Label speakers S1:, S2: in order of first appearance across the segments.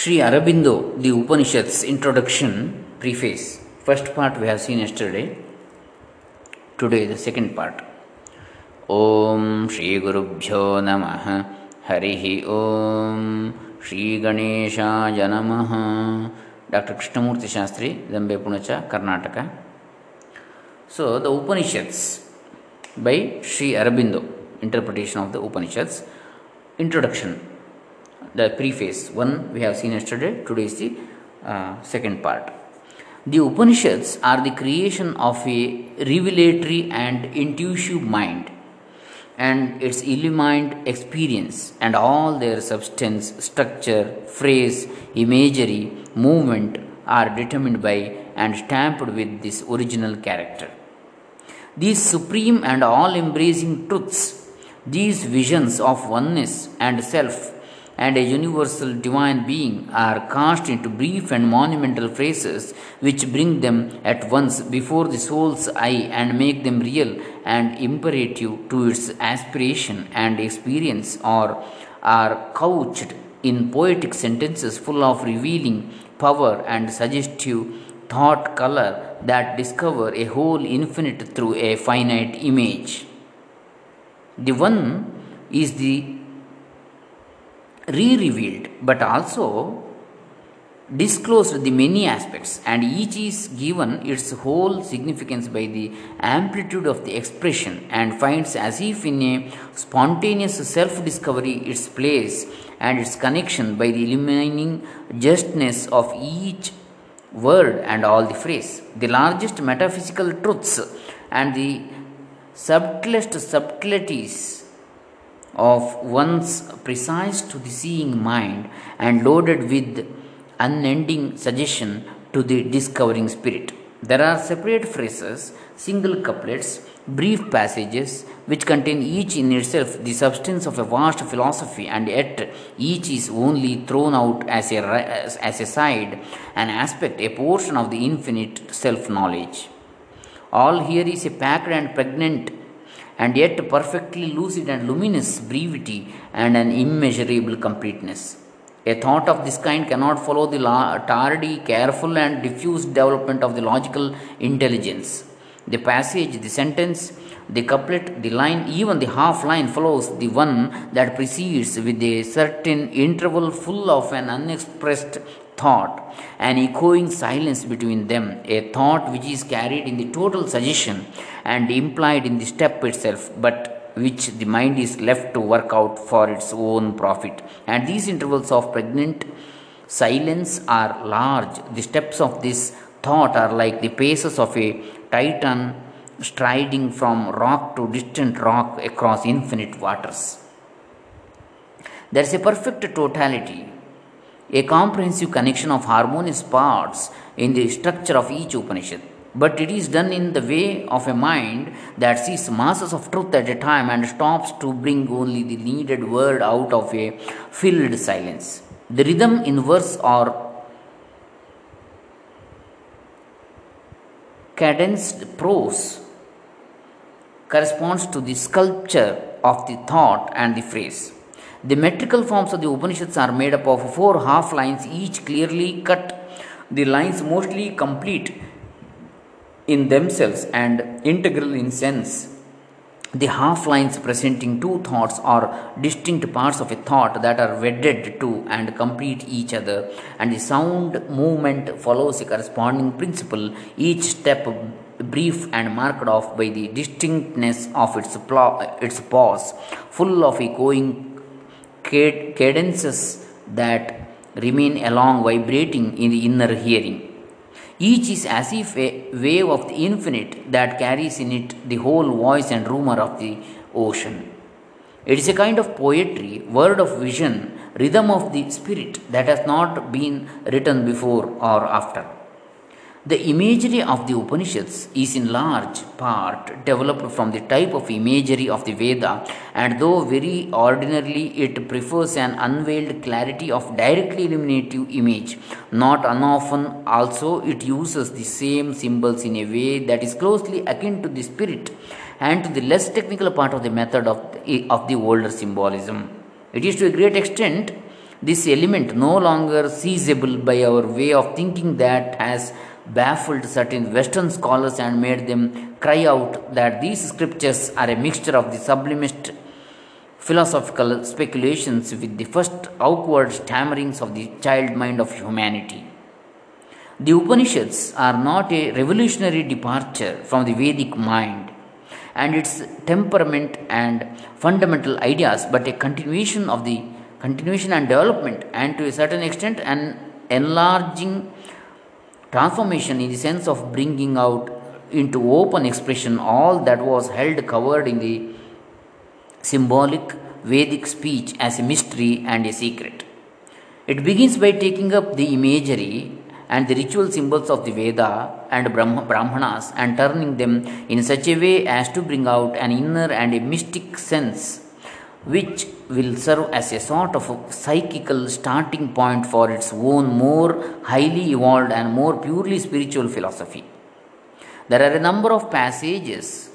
S1: Shri Aurobindo the Upanishads introduction preface first part we have seen yesterday today the second part ओम श्री गुरुभ्यो नम हरि ओम श्री गणेशा नम doctor Krishnamurthy Shastri Dambe Punacha Karnataka so the Upanishads by Shri Aurobindo interpretation of the Upanishad introduction the preface. One we have seen yesterday, today is the uh, second part. The Upanishads are the creation of a revelatory and intuitive mind and its illumined experience and all their substance, structure, phrase, imagery, movement are determined by and stamped with this original character. These supreme and all embracing truths, these visions of oneness and self and a universal divine being are cast into brief and monumental phrases which bring them at once before the soul's eye and make them real and imperative to its aspiration and experience or are couched in poetic sentences full of revealing power and suggestive thought color that discover a whole infinite through a finite image. The one is the re revealed but also disclosed the many aspects and each is given its whole significance by the amplitude of the expression and finds as if in a spontaneous self discovery its place and its connection by the illumining justness of each word and all the phrase. The largest metaphysical truths and the subtlest subtleties of one's precise to the seeing mind and loaded with unending suggestion to the discovering spirit. There are separate phrases, single couplets, brief passages which contain each in itself the substance of a vast philosophy, and yet each is only thrown out as a, as a side, an aspect, a portion of the infinite self knowledge. All here is a packed and pregnant and yet perfectly lucid and luminous brevity and an immeasurable completeness. A thought of this kind cannot follow the tardy, careful, and diffuse development of the logical intelligence. The passage, the sentence, the couplet, the line, even the half line follows the one that precedes with a certain interval full of an unexpressed thought, an echoing silence between them, a thought which is carried in the total suggestion and implied in the step itself, but which the mind is left to work out for its own profit. And these intervals of pregnant silence are large. The steps of this thought are like the paces of a titan striding from rock to distant rock across infinite waters. There is a perfect totality a comprehensive connection of harmonious parts in the structure of each Upanishad. But it is done in the way of a mind that sees masses of truth at a time and stops to bring only the needed word out of a filled silence. The rhythm in verse or cadenced prose corresponds to the sculpture of the thought and the phrase. The metrical forms of the Upanishads are made up of four half lines, each clearly cut, the lines mostly complete in themselves and integral in sense. The half lines presenting two thoughts or distinct parts of a thought that are wedded to and complete each other, and the sound movement follows a corresponding principle, each step brief and marked off by the distinctness of its, pl- its pause, full of echoing cadences that remain along vibrating in the inner hearing. Each is as if a wave of the infinite that carries in it the whole voice and rumor of the ocean. It is a kind of poetry, word of vision, rhythm of the spirit that has not been written before or after. The imagery of the Upanishads is in large part developed from the type of imagery of the Veda, and though very ordinarily it prefers an unveiled clarity of directly illuminative image, not unoften also it uses the same symbols in a way that is closely akin to the spirit and to the less technical part of the method of the, of the older symbolism. It is to a great extent This element no longer seizable by our way of thinking that has baffled certain Western scholars and made them cry out that these scriptures are a mixture of the sublimest philosophical speculations with the first awkward stammerings of the child mind of humanity. The Upanishads are not a revolutionary departure from the Vedic mind and its temperament and fundamental ideas, but a continuation of the continuation and development, and to a certain extent, an enlarging transformation in the sense of bringing out into open expression all that was held covered in the symbolic Vedic speech as a mystery and a secret. It begins by taking up the imagery and the ritual symbols of the Veda and Brahmanas and turning them in such a way as to bring out an inner and a mystic sense which will serve as a sort of a psychical starting point for its own more highly evolved and more purely spiritual philosophy. There are a number of passages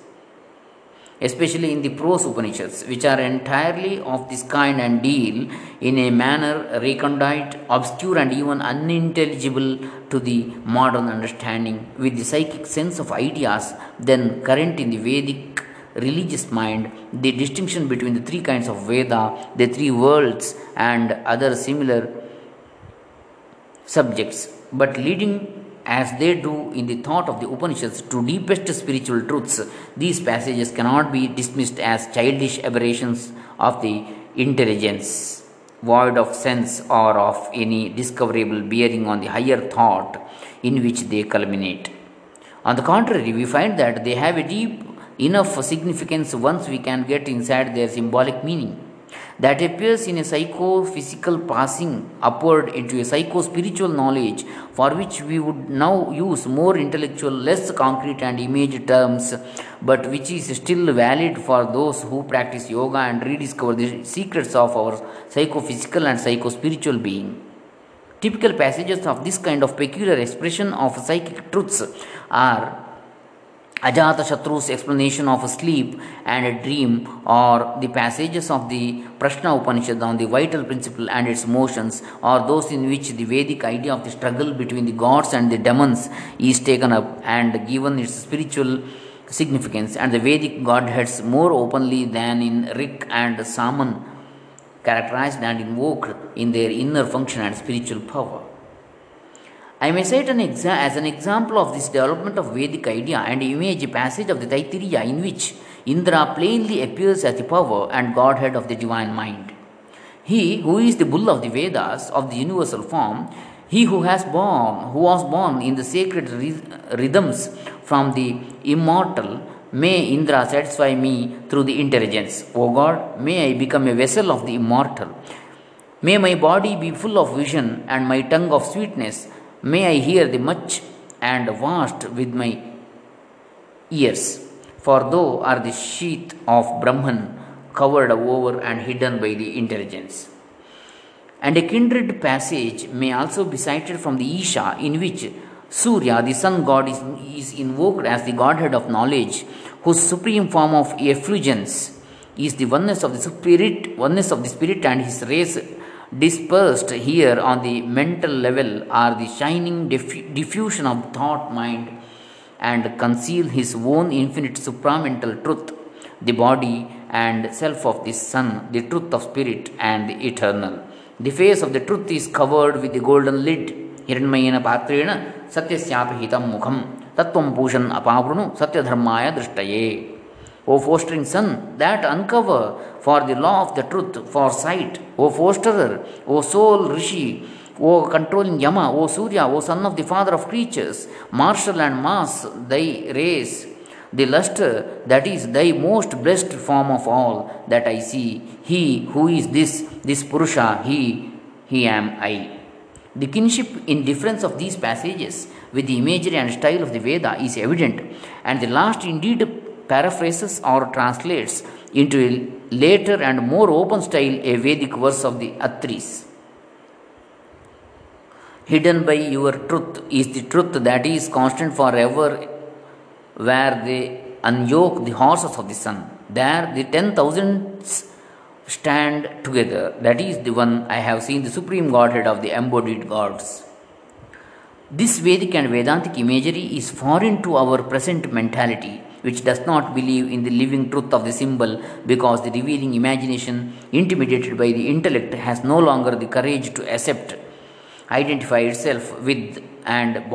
S1: especially in the prose Upanishads, which are entirely of this kind and deal in a manner recondite, obscure, and even unintelligible to the modern understanding, with the psychic sense of ideas then current in the Vedic religious mind, the distinction between the three kinds of Veda, the three worlds, and other similar subjects, but leading as they do in the thought of the Upanishads to deepest spiritual truths, these passages cannot be dismissed as childish aberrations of the intelligence, void of sense or of any discoverable bearing on the higher thought in which they culminate. On the contrary, we find that they have a deep enough significance once we can get inside their symbolic meaning that appears in a psychophysical passing upward into a psycho-spiritual knowledge for which we would now use more intellectual, less concrete and image terms, but which is still valid for those who practice yoga and rediscover the secrets of our psychophysical and psycho-spiritual being. Typical passages of this kind of peculiar expression of psychic truths are Ajatashatru's explanation of sleep and a dream, or the passages of the Prashna Upanishad on the vital principle and its motions, or those in which the Vedic idea of the struggle between the gods and the demons is taken up and given its spiritual significance, and the Vedic godheads more openly than in Rik and Saman characterized and invoked in their inner function and spiritual power. I may cite an exa- as an example of this development of Vedic idea and image a passage of the Taittiriya in which Indra plainly appears as the power and godhead of the divine mind. He who is the bull of the Vedas of the universal form, he who has born, who was born in the sacred rhythms from the immortal, may Indra satisfy me through the intelligence. O God, may I become a vessel of the immortal. May my body be full of vision and my tongue of sweetness May I hear the much and vast with my ears, for though are the sheath of Brahman covered over and hidden by the intelligence. And a kindred passage may also be cited from the Isha, in which Surya, the sun god, is, is invoked as the godhead of knowledge, whose supreme form of effulgence is the oneness of the spirit, oneness of the spirit, and his rays dispersed here on the mental level are the shining diffusion of thought mind and conceal his own infinite supramental truth the body and self of the sun the truth of spirit and the eternal. The face of the truth is covered with the golden lid. ಹಿರಣ್ಮಯೇನ ಪಾತ್ರೇಣ ಸತ್ಯಸ್ಯಾಪಹಿತಂ ಮುಖಂ ತತ್ವಂ ಪೂಷನ್ ಅಪಾವೃಣು ಸತ್ಯಧರ್ಮಾಯ ದೃಷ್ಟಯೇ O fostering sun, that uncover for the law of the truth, for sight, O fosterer, O sole rishi, O controlling Yama, O Surya, O son of the father of creatures, marshal and mass thy race, the luster that is thy most blessed form of all that I see. He who is this, this Purusha, he, he am I. The kinship in difference of these passages with the imagery and style of the Veda is evident, and the last indeed paraphrases or translates into a later and more open style a Vedic verse of the Atris. Hidden by your truth is the truth that is constant forever, where they unyoke the horses of the sun. There, the ten thousands stand together. That is the one I have seen the supreme Godhead of the embodied gods. This Vedic and Vedantic imagery is foreign to our present mentality, which does not believe in the living truth of the symbol because the revealing imagination, intimidated by the intellect, has no longer the courage to accept, identify itself with, and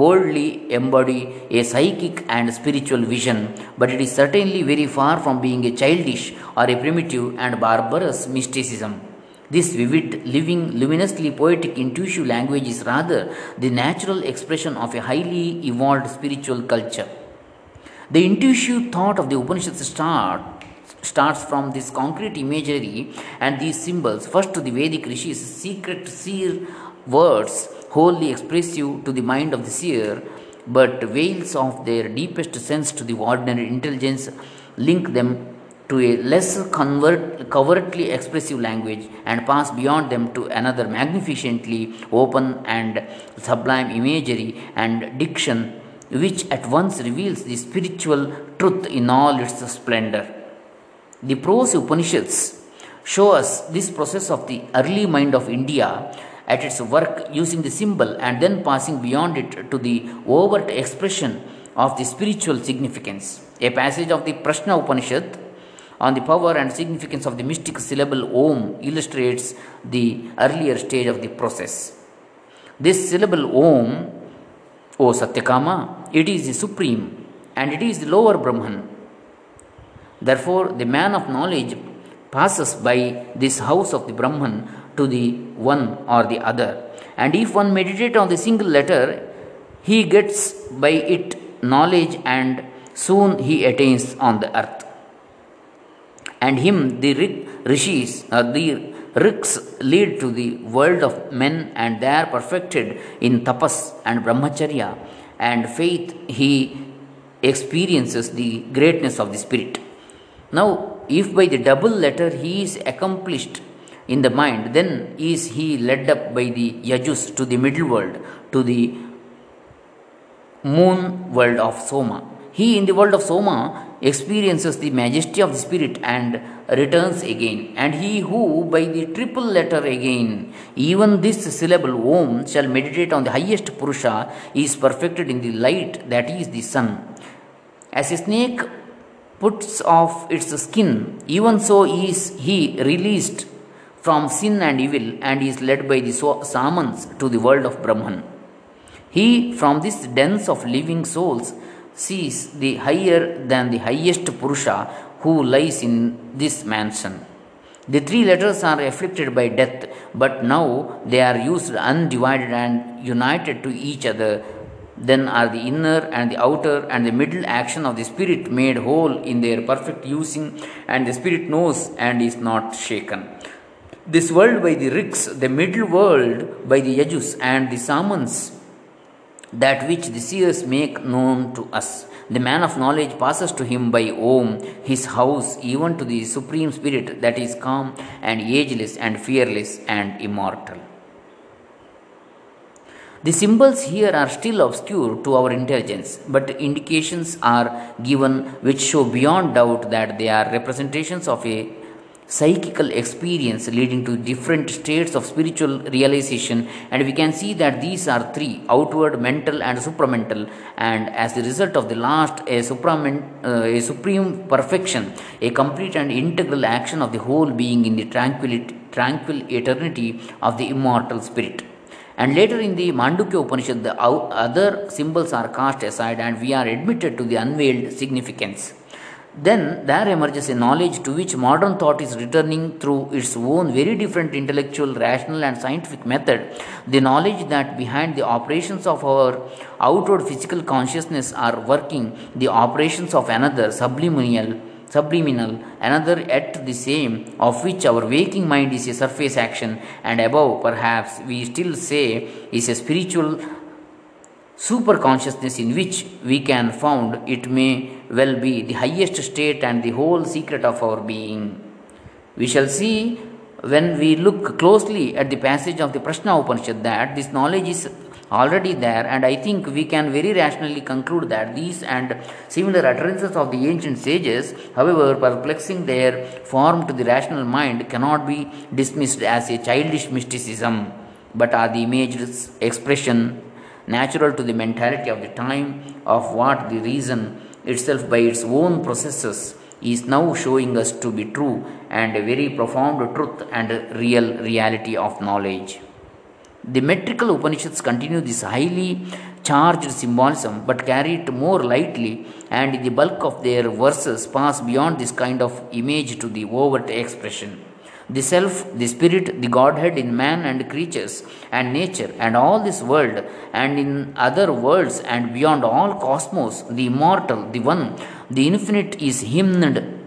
S1: boldly embody a psychic and spiritual vision, but it is certainly very far from being a childish or a primitive and barbarous mysticism. This vivid, living, luminously poetic, intuitive language is rather the natural expression of a highly evolved spiritual culture. The intuitive thought of the Upanishads start, starts from this concrete imagery and these symbols, first to the Vedic rishis' secret seer words wholly expressive to the mind of the seer, but veils of their deepest sense to the ordinary intelligence link them to a less convert, covertly expressive language and pass beyond them to another magnificently open and sublime imagery and diction which at once reveals the spiritual truth in all its splendor. The prose Upanishads show us this process of the early mind of India at its work using the symbol and then passing beyond it to the overt expression of the spiritual significance. A passage of the Prashna Upanishad on the power and significance of the mystic syllable Om illustrates the earlier stage of the process. This syllable Om, O Satyakama, it is the supreme and it is the lower Brahman. Therefore, the man of knowledge passes by this house of the Brahman to the one or the other. And if one meditate on the single letter, he gets by it knowledge and soon he attains on the earth. And him the rishis, uh, the riks lead to the world of men and they are perfected in tapas and brahmacharya and faith he experiences the greatness of the spirit. Now, if by the double letter he is accomplished in the mind, then is he led up by the Yajus to the middle world, to the moon world of Soma. He in the world of Soma experiences the majesty of the spirit and returns again. And he who by the triple letter again, even this syllable Om, shall meditate on the highest Purusha, is perfected in the light that is the sun. As a snake puts off its skin, even so is he released from sin and evil and is led by the Samans to the world of Brahman. He, from this dens of living souls, sees the higher than the highest Purusha who lies in this mansion. The three letters are afflicted by death, but now they are used undivided and united to each other. Then are the inner and the outer and the middle action of the spirit made whole in their perfect using, and the spirit knows and is not shaken. This world by the Riks, the middle world by the Yajus and the Samans, that which the seers make known to us. The man of knowledge passes to him by Om, his house, even to the Supreme Spirit that is calm and ageless and fearless and immortal. The symbols here are still obscure to our intelligence, but indications are given which show beyond doubt that they are representations of a psychical experience leading to different states of spiritual realization. And we can see that these are three outward mental and supramental. And as the result of the last a, uh, a supreme perfection a complete and integral action of the whole being in the tranquility, tranquil eternity of the immortal spirit. And later in the Mandukya Upanishad, the other symbols are cast aside and we are admitted to the unveiled significance. Then there emerges a knowledge to which modern thought is returning through its own very different intellectual, rational, and scientific method. The knowledge that behind the operations of our outward physical consciousness are working the operations of another subliminal, subliminal, another at the same, of which our waking mind is a surface action, and above, perhaps we still say, is a spiritual super consciousness in which we can found it may well be the highest state and the whole secret of our being. We shall see when we look closely at the passage of the Prashna Upanishad that this knowledge is already there, and I think we can very rationally conclude that these and similar utterances of the ancient sages, however perplexing their form to the rational mind, cannot be dismissed as a childish mysticism, but are the imaged expression natural to the mentality of the time of what the reason itself by its own processes is now showing us to be true and a very profound truth and real reality of knowledge. The metrical Upanishads continue this highly charged symbolism but carry it more lightly, and the bulk of their verses pass beyond this kind of image to the overt expression. The self, the spirit, the Godhead in man and creatures and nature and all this world and in other worlds and beyond all cosmos, the immortal, the one, the infinite is hymned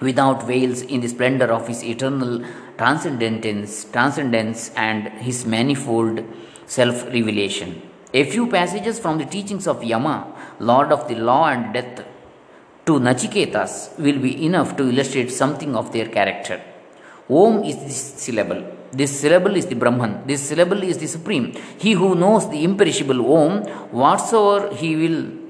S1: without veils in the splendor of his eternal transcendence, transcendence and his manifold self revelation. A few passages from the teachings of Yama, Lord of the Law and Death, to Nachiketas will be enough to illustrate something of their character. Om is this syllable. This syllable is the Brahman. This syllable is the Supreme. He who knows the imperishable Om, whatsoever he will,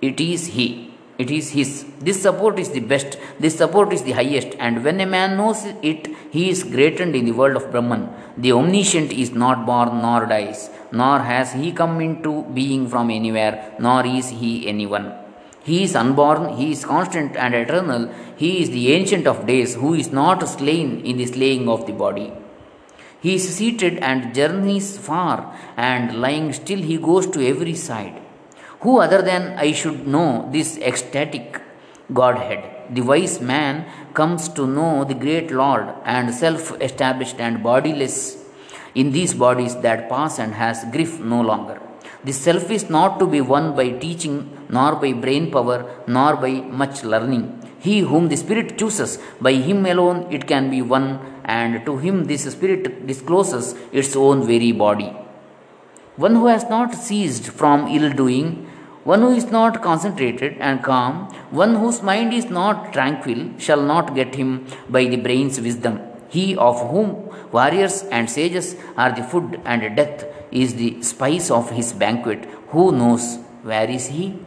S1: it is He. It is His. This support is the best. This support is the highest. And when a man knows it, he is greatened in the world of Brahman. The omniscient is not born nor dies, nor has he come into being from anywhere, nor is he anyone. He is unborn, he is constant and eternal, he is the ancient of days, who is not slain in the slaying of the body. He is seated and journeys far, and lying still he goes to every side. Who other than I should know this ecstatic Godhead? The wise man comes to know the great Lord and self established and bodiless in these bodies that pass and has grief no longer. The self is not to be won by teaching, nor by brain power, nor by much learning. He whom the Spirit chooses, by him alone it can be won, and to him this Spirit discloses its own very body. One who has not ceased from ill doing, one who is not concentrated and calm, one whose mind is not tranquil, shall not get him by the brain's wisdom. He of whom warriors and sages are the food and death is the spice of his banquet. Who knows where is he?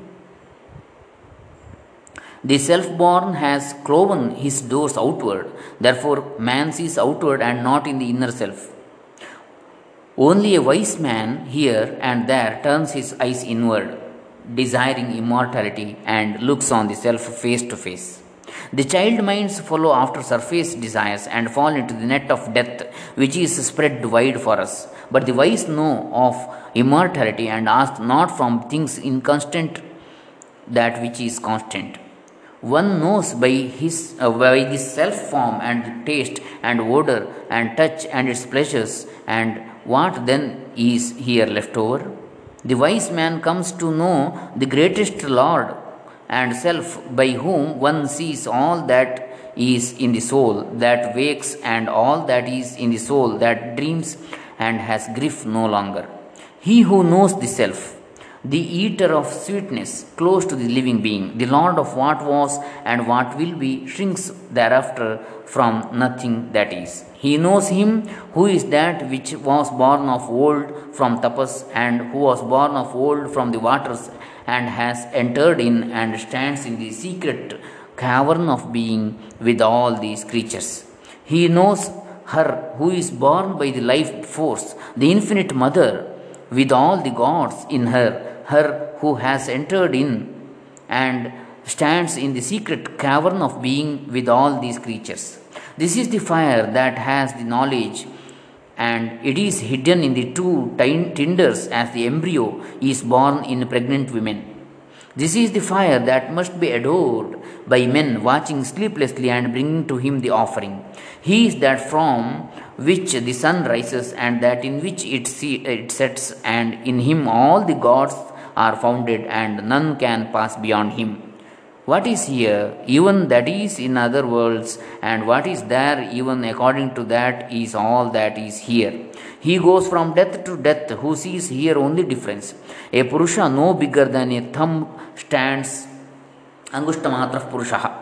S1: The self born has cloven his doors outward, therefore, man sees outward and not in the inner self. Only a wise man here and there turns his eyes inward, desiring immortality, and looks on the self face to face. The child minds follow after surface desires and fall into the net of death, which is spread wide for us. But the wise know of immortality and ask not from things inconstant that which is constant. One knows by his uh, by this self form and taste and odor and touch and its pleasures, and what then is here left over? The wise man comes to know the greatest Lord and self by whom one sees all that is in the soul that wakes and all that is in the soul that dreams and has grief no longer. He who knows the self, the eater of sweetness, close to the living being, the Lord of what was and what will be, shrinks thereafter from nothing that is. He knows him who is that which was born of old from tapas and who was born of old from the waters and has entered in and stands in the secret cavern of being with all these creatures. He knows her who is born by the life force, the infinite mother, with all the gods in her, her who has entered in and stands in the secret cavern of being with all these creatures. This is the fire that has the knowledge, and it is hidden in the two tinders as the embryo is born in pregnant women. This is the fire that must be adored by men watching sleeplessly and bringing to him the offering. He is that from which the sun rises and that in which it, see, it sets, and in him all the gods are founded, and none can pass beyond him. What is here, even that is in other worlds, and what is there, even according to that, is all that is here. He goes from death to death, who sees here only difference. A Purusha no bigger than a thumb stands Angushtamatra Purusha.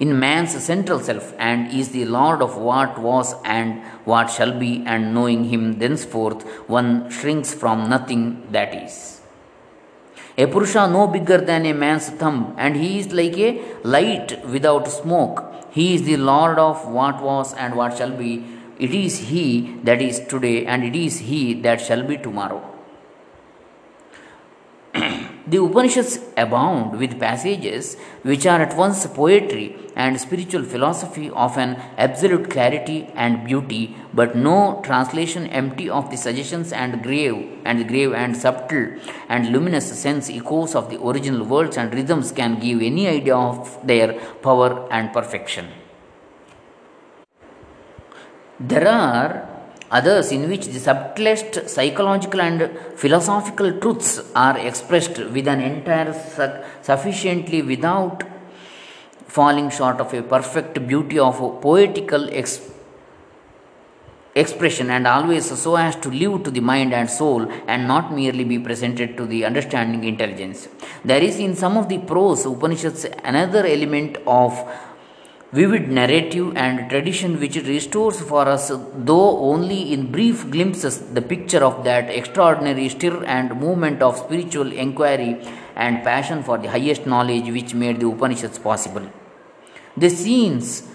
S1: in man's central self and is the Lord of what was and what shall be, and knowing him thenceforth, one shrinks from nothing that is. A Purusha no bigger than a man's thumb, and he is like a light without smoke. He is the Lord of what was and what shall be. It is He that is today, and it is He that shall be tomorrow. The Upanishads abound with passages which are at once poetry and spiritual philosophy of an absolute clarity and beauty, but no translation empty of the suggestions and grave and grave and subtle and luminous sense echoes of the original words and rhythms can give any idea of their power and perfection. There are others in which the subtlest psychological and philosophical truths are expressed with an entire su- sufficiently without falling short of a perfect beauty of poetical ex- expression and always so as to live to the mind and soul and not merely be presented to the understanding intelligence. There is in some of the prose Upanishads another element of vivid narrative and tradition which restores for us, though only in brief glimpses, the picture of that extraordinary stir and movement of spiritual inquiry and passion for the highest knowledge which made the Upanishads possible. The scenes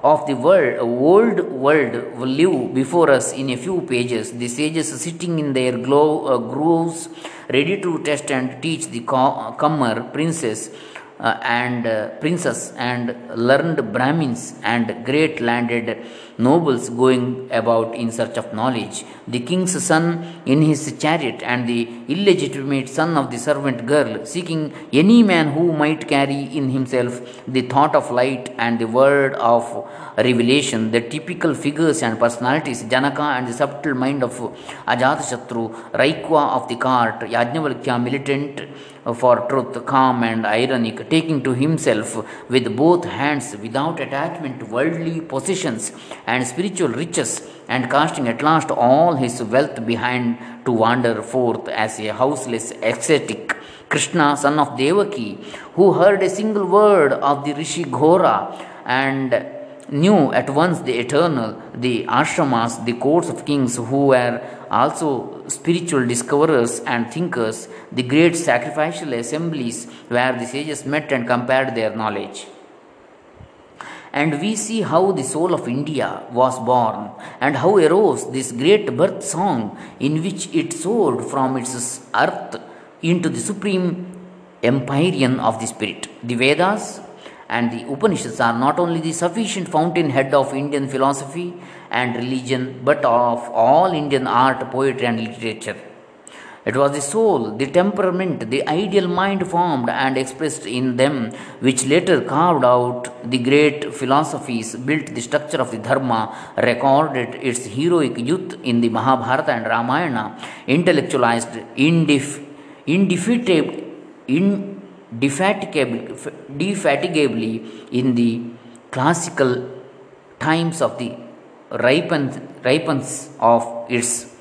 S1: of the world, old world will live before us in a few pages. The sages sitting in their glow, uh, groves, ready to test and teach the comer, princess, uh, and uh, princes and learned Brahmins and great landed nobles going about in search of knowledge, the king's son in his chariot, and the illegitimate son of the servant girl, seeking any man who might carry in himself the thought of light and the word of revelation, the typical figures and personalities, Janaka and the subtle mind of Ajatashatru, Raikwa of the cart, Yajnavalkya militant for truth, calm and ironic, taking to himself with both hands without attachment to worldly possessions and spiritual riches, and casting at last all his wealth behind to wander forth as a houseless ascetic. Krishna, son of Devaki, who heard a single word of the Rishi Ghora and knew at once the eternal, the ashramas, the courts of kings who were also spiritual discoverers and thinkers, the great sacrificial assemblies where the sages met and compared their knowledge. And we see how the soul of India was born and how arose this great birth song in which it soared from its earth into the supreme empyrean of the spirit. The Vedas and the Upanishads are not only the sufficient fountainhead of Indian philosophy and religion, but of all Indian art, poetry, and literature. It was the soul, the temperament, the ideal mind formed and expressed in them, which later carved out the great philosophies, built the structure of the Dharma, recorded its heroic youth in the Mahabharata and Ramayana, intellectualized indef- indefeatably, in defatigably in the classical times of the ripens, ripens of its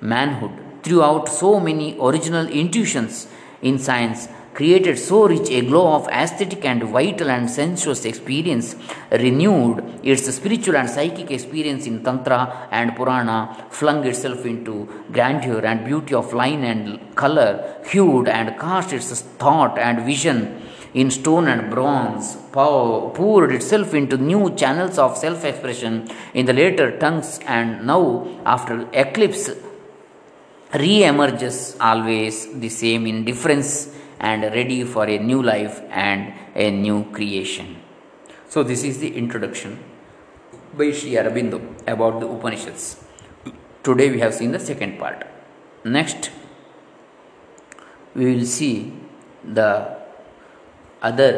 S1: manhood. Throughout so many original intuitions in science created so rich a glow of aesthetic and vital and sensuous experience, renewed its spiritual and psychic experience in Tantra and Purana, flung itself into grandeur and beauty of line and color, hewed and cast its thought and vision in stone and bronze, poured itself into new channels of self expression in the later tongues, and now, after eclipse, re emerges always the same in difference and ready for a new life and a new creation. So, this is the introduction by Sri Aurobindo about the Upanishads. Today, we have seen the second part. Next, we will see the other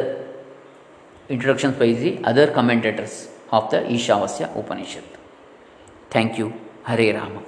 S1: introductions by the other commentators of the Ishavasya Upanishad. Thank you. Hare Rama.